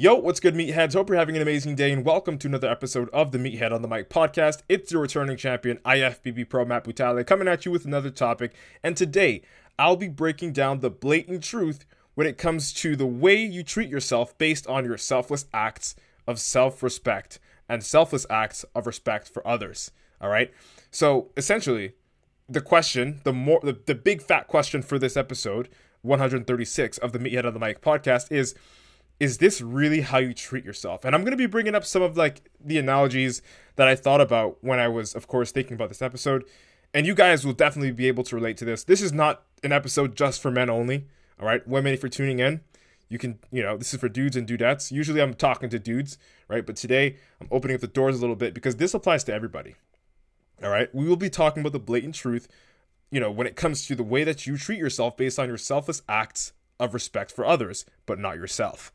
Yo, what's good, meatheads? Hope you're having an amazing day, and welcome to another episode of the Meathead on the Mic podcast. It's your returning champion, IFBB Pro Matt Butale, coming at you with another topic. And today, I'll be breaking down the blatant truth when it comes to the way you treat yourself based on your selfless acts of self respect and selfless acts of respect for others. All right. So essentially, the question, the more, the, the big fat question for this episode, 136 of the Meathead on the Mic podcast is is this really how you treat yourself? And I'm going to be bringing up some of like the analogies that I thought about when I was of course thinking about this episode. And you guys will definitely be able to relate to this. This is not an episode just for men only. All right, women, if you're tuning in, you can, you know, this is for dudes and dudettes. Usually I'm talking to dudes, right? But today I'm opening up the doors a little bit because this applies to everybody. All right, we will be talking about the blatant truth, you know, when it comes to the way that you treat yourself based on your selfless acts of respect for others, but not yourself.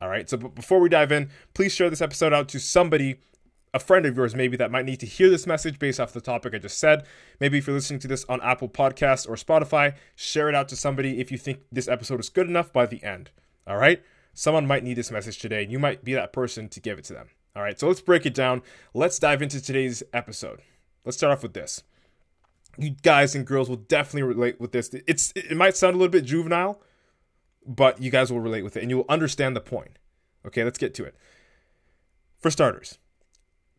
All right. So before we dive in, please share this episode out to somebody, a friend of yours maybe that might need to hear this message based off the topic I just said. Maybe if you're listening to this on Apple Podcasts or Spotify, share it out to somebody if you think this episode is good enough by the end. All right. Someone might need this message today, and you might be that person to give it to them. All right. So let's break it down. Let's dive into today's episode. Let's start off with this. You guys and girls will definitely relate with this. It's it might sound a little bit juvenile, but you guys will relate with it and you will understand the point. Okay, let's get to it. For starters,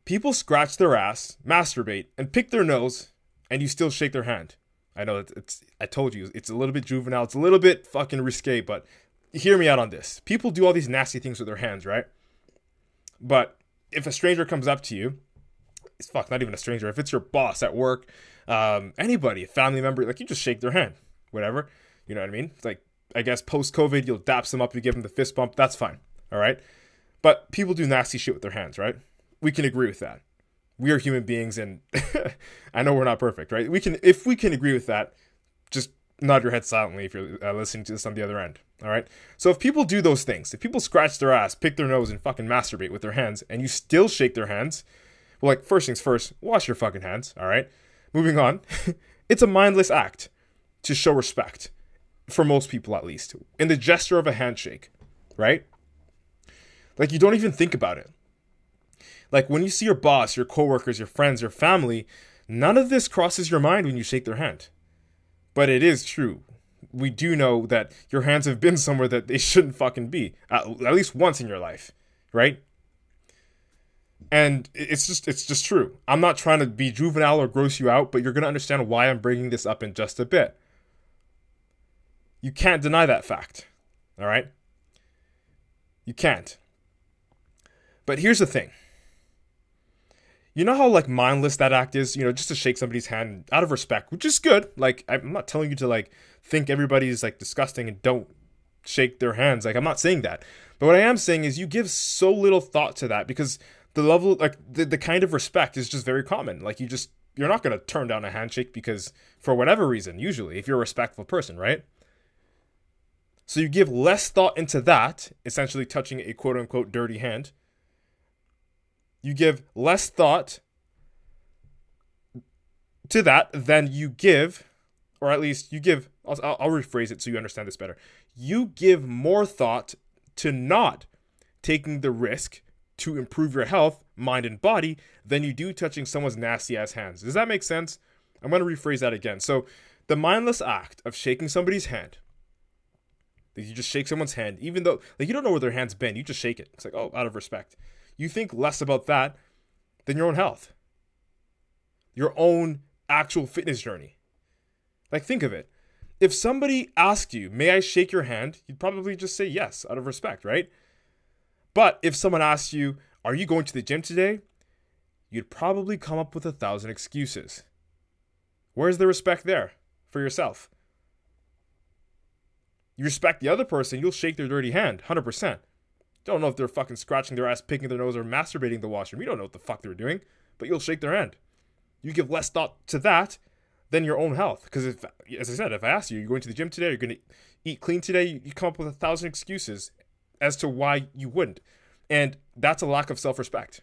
people scratch their ass, masturbate, and pick their nose, and you still shake their hand. I know it's, it's I told you it's a little bit juvenile, it's a little bit fucking risque, but hear me out on this. People do all these nasty things with their hands, right? But if a stranger comes up to you, it's fuck, not even a stranger. If it's your boss at work, um, anybody, a family member, like you just shake their hand, whatever. You know what I mean? It's like I guess post COVID, you'll daps them up, you give them the fist bump. That's fine. All right. But people do nasty shit with their hands, right? We can agree with that. We are human beings, and I know we're not perfect, right? We can, if we can agree with that, just nod your head silently if you're uh, listening to this on the other end. All right. So if people do those things, if people scratch their ass, pick their nose, and fucking masturbate with their hands, and you still shake their hands, well, like first things first, wash your fucking hands. All right. Moving on. it's a mindless act to show respect for most people at least, in the gesture of a handshake, right? Like you don't even think about it. Like when you see your boss, your coworkers, your friends, your family, none of this crosses your mind when you shake their hand. But it is true. We do know that your hands have been somewhere that they shouldn't fucking be, at, at least once in your life, right? And it's just it's just true. I'm not trying to be juvenile or gross you out, but you're going to understand why I'm bringing this up in just a bit. You can't deny that fact. All right? You can't. But here's the thing. You know how like mindless that act is, you know, just to shake somebody's hand out of respect, which is good. Like I'm not telling you to like think everybody's like disgusting and don't shake their hands. Like I'm not saying that. But what I am saying is you give so little thought to that because the level like the, the kind of respect is just very common. Like you just you're not going to turn down a handshake because for whatever reason, usually if you're a respectful person, right? So you give less thought into that, essentially touching a quote unquote dirty hand. You give less thought to that than you give, or at least you give, I'll, I'll rephrase it so you understand this better. You give more thought to not taking the risk to improve your health, mind, and body than you do touching someone's nasty ass hands. Does that make sense? I'm going to rephrase that again. So, the mindless act of shaking somebody's hand you just shake someone's hand, even though like you don't know where their hand's been. You just shake it. It's like, oh, out of respect. You think less about that than your own health. Your own actual fitness journey. Like think of it. if somebody asked you, May I shake your hand? you'd probably just say yes out of respect, right? But if someone asked you, Are you going to the gym today? you'd probably come up with a thousand excuses. Where's the respect there for yourself? You respect the other person, you'll shake their dirty hand, 100%. Don't know if they're fucking scratching their ass, picking their nose, or masturbating the washroom. You don't know what the fuck they're doing, but you'll shake their hand. You give less thought to that than your own health. Because if, as I said, if I ask you, you're going to the gym today, you're going to eat clean today, you come up with a thousand excuses as to why you wouldn't. And that's a lack of self respect.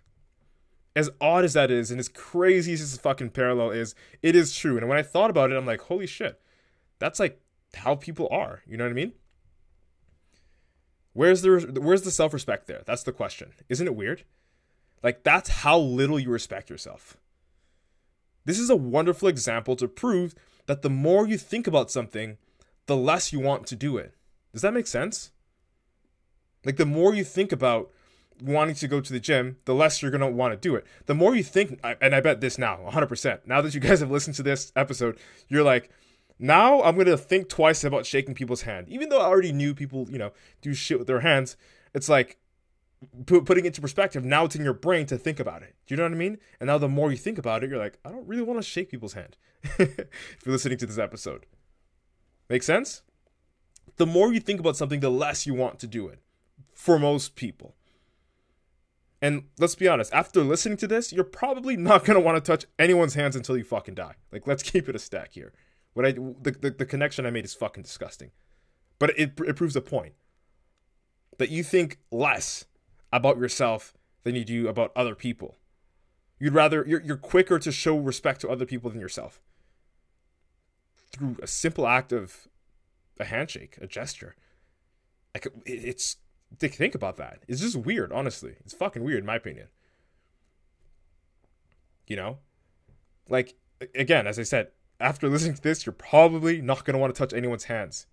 As odd as that is, and as crazy as this fucking parallel is, it is true. And when I thought about it, I'm like, holy shit, that's like how people are. You know what I mean? Where's the where's the self respect there? That's the question. Isn't it weird? Like that's how little you respect yourself. This is a wonderful example to prove that the more you think about something, the less you want to do it. Does that make sense? Like the more you think about wanting to go to the gym, the less you're going to want to do it. The more you think, and I bet this now, 100%. Now that you guys have listened to this episode, you're like, now I'm going to think twice about shaking people's hand. Even though I already knew people, you know, do shit with their hands, it's like putting it into perspective. Now it's in your brain to think about it. Do you know what I mean? And now the more you think about it, you're like, I don't really want to shake people's hand. if you're listening to this episode, make sense? The more you think about something, the less you want to do it. For most people. And let's be honest, after listening to this, you're probably not gonna want to touch anyone's hands until you fucking die. Like, let's keep it a stack here. What I the, the, the connection I made is fucking disgusting, but it it proves a point that you think less about yourself than you do about other people. You'd rather you're you're quicker to show respect to other people than yourself through a simple act of a handshake, a gesture. Like it's think about that. It's just weird, honestly. It's fucking weird in my opinion. You know? Like again, as I said, after listening to this, you're probably not going to want to touch anyone's hands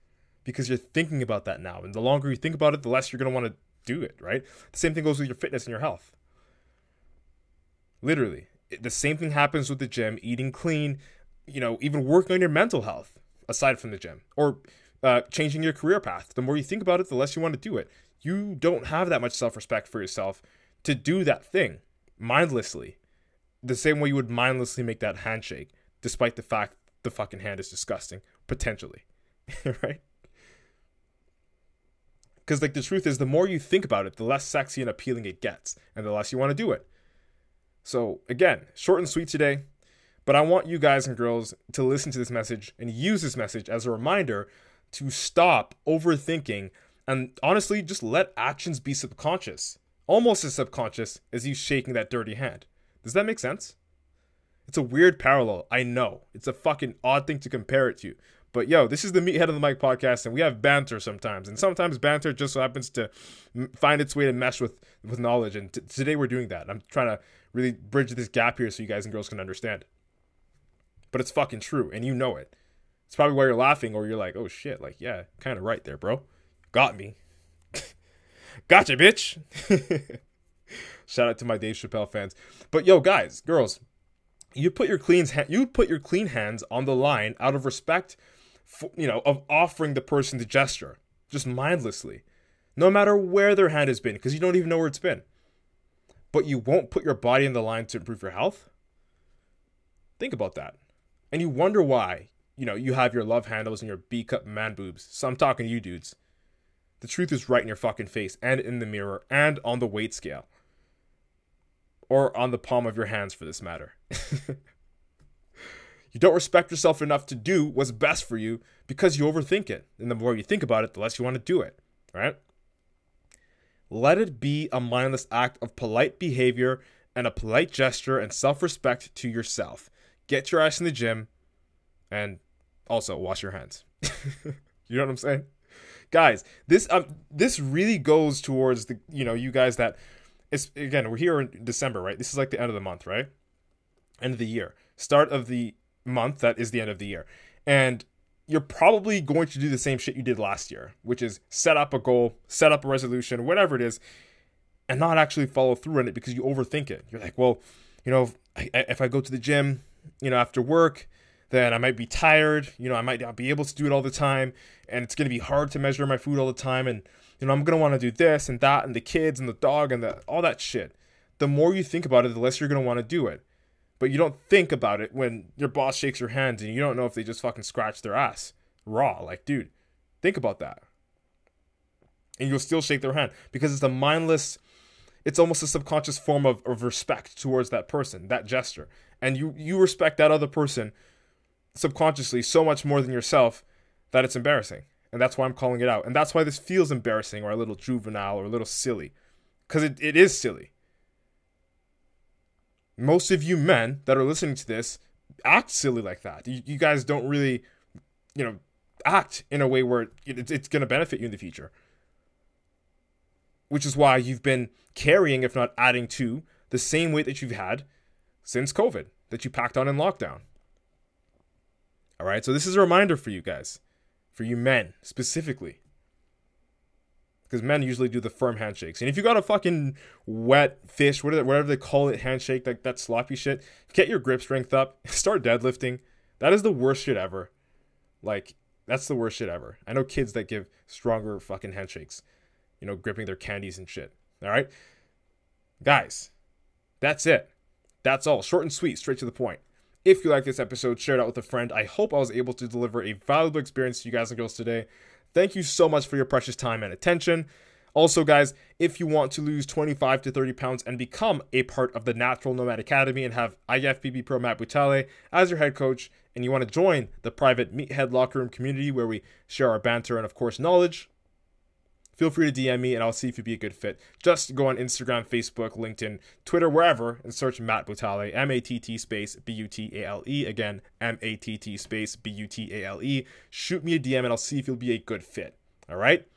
because you're thinking about that now. And the longer you think about it, the less you're going to want to do it, right? The same thing goes with your fitness and your health. Literally, the same thing happens with the gym, eating clean, you know, even working on your mental health aside from the gym or uh, changing your career path. The more you think about it, the less you want to do it. You don't have that much self respect for yourself to do that thing mindlessly, the same way you would mindlessly make that handshake despite the fact the fucking hand is disgusting, potentially. right? Because, like, the truth is, the more you think about it, the less sexy and appealing it gets, and the less you want to do it. So, again, short and sweet today, but I want you guys and girls to listen to this message and use this message as a reminder to stop overthinking and honestly just let actions be subconscious, almost as subconscious as you shaking that dirty hand. Does that make sense? It's a weird parallel. I know. It's a fucking odd thing to compare it to. But yo, this is the Meathead of the Mic podcast, and we have banter sometimes. And sometimes banter just so happens to find its way to mesh with, with knowledge. And t- today we're doing that. I'm trying to really bridge this gap here so you guys and girls can understand. But it's fucking true, and you know it. It's probably why you're laughing, or you're like, oh shit, like, yeah, kind of right there, bro. Got me. gotcha, bitch. Shout out to my Dave Chappelle fans. But yo, guys, girls, you put your clean you put your clean hands on the line out of respect, for, you know, of offering the person the gesture, just mindlessly, no matter where their hand has been, because you don't even know where it's been. But you won't put your body in the line to improve your health. Think about that, and you wonder why. You know, you have your love handles and your B cup man boobs. So I'm talking to you dudes. The truth is right in your fucking face and in the mirror and on the weight scale or on the palm of your hands for this matter. you don't respect yourself enough to do what's best for you because you overthink it. And the more you think about it, the less you want to do it, right? Let it be a mindless act of polite behavior and a polite gesture and self respect to yourself. Get your ass in the gym and also wash your hands. you know what I'm saying? Guys, this um this really goes towards the you know, you guys that it's again, we're here in December, right? This is like the end of the month, right? End of the year. Start of the month, that is the end of the year. And you're probably going to do the same shit you did last year, which is set up a goal, set up a resolution, whatever it is, and not actually follow through on it because you overthink it. You're like, well, you know, if I, if I go to the gym, you know, after work, then I might be tired. You know, I might not be able to do it all the time, and it's going to be hard to measure my food all the time. And you know, I'm to want to do this and that, and the kids and the dog and the all that shit. The more you think about it, the less you're to want to do it. But you don't think about it when your boss shakes your hand and you don't know if they just fucking scratch their ass raw. Like, dude, think about that. And you'll still shake their hand because it's a mindless, it's almost a subconscious form of, of respect towards that person, that gesture. And you you respect that other person subconsciously so much more than yourself that it's embarrassing. And that's why I'm calling it out. And that's why this feels embarrassing or a little juvenile or a little silly. Because it, it is silly. Most of you men that are listening to this act silly like that. You, you guys don't really, you know, act in a way where it, it's going to benefit you in the future. Which is why you've been carrying, if not adding to, the same weight that you've had since COVID that you packed on in lockdown. All right, so this is a reminder for you guys, for you men specifically. Because men usually do the firm handshakes. And if you got a fucking wet fish, whatever they call it, handshake, like that sloppy shit, get your grip strength up. Start deadlifting. That is the worst shit ever. Like, that's the worst shit ever. I know kids that give stronger fucking handshakes, you know, gripping their candies and shit. All right? Guys, that's it. That's all. Short and sweet, straight to the point. If you like this episode, share it out with a friend. I hope I was able to deliver a valuable experience to you guys and girls today. Thank you so much for your precious time and attention. Also, guys, if you want to lose 25 to 30 pounds and become a part of the Natural Nomad Academy and have IFBB Pro Matt Butale as your head coach, and you want to join the private Meathead Locker Room community where we share our banter and, of course, knowledge, feel free to DM me and I'll see if you'd be a good fit. Just go on Instagram, Facebook, LinkedIn, Twitter, wherever, and search Matt Butale, M A T T space B U T A L E. Again, M A T T space B U T A L E. Shoot me a DM and I'll see if you'll be a good fit. All right?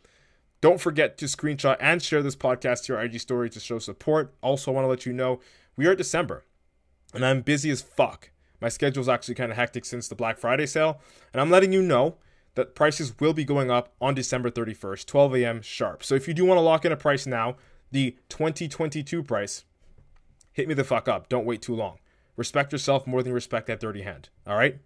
Don't forget to screenshot and share this podcast to your IG story to show support. Also, I want to let you know we are December and I'm busy as fuck. My schedule's actually kind of hectic since the Black Friday sale, and I'm letting you know that prices will be going up on December 31st, 12 a.m. sharp. So if you do want to lock in a price now, the 2022 price, hit me the fuck up. Don't wait too long. Respect yourself more than you respect that dirty hand. All right?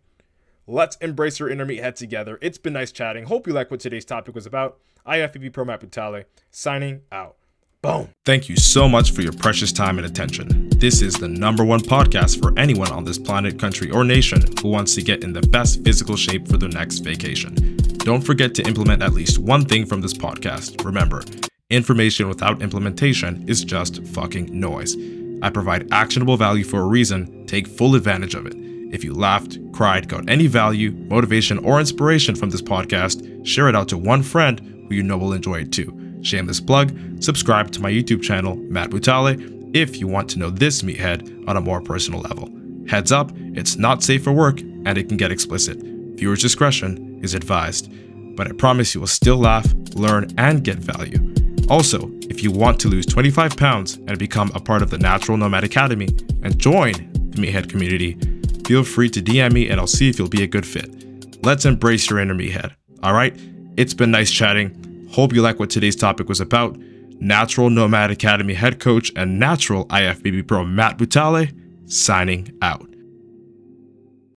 Let's embrace your inner meathead together. It's been nice chatting. Hope you like what today's topic was about. IFBB Pro Matt Butale, signing out. Boom. Thank you so much for your precious time and attention. This is the number one podcast for anyone on this planet, country, or nation who wants to get in the best physical shape for their next vacation. Don't forget to implement at least one thing from this podcast. Remember, information without implementation is just fucking noise. I provide actionable value for a reason. Take full advantage of it. If you laughed, cried, got any value, motivation, or inspiration from this podcast, share it out to one friend who you know will enjoy it too. Shameless plug, subscribe to my YouTube channel, Matt Butale, if you want to know this meathead on a more personal level. Heads up, it's not safe for work and it can get explicit. Viewer's discretion is advised, but I promise you will still laugh, learn, and get value. Also, if you want to lose 25 pounds and become a part of the Natural Nomad Academy and join the Meathead community, feel free to DM me and I'll see if you'll be a good fit. Let's embrace your inner meathead. All right? It's been nice chatting. Hope you like what today's topic was about. Natural Nomad Academy head coach and natural IFBB pro Matt Butale signing out.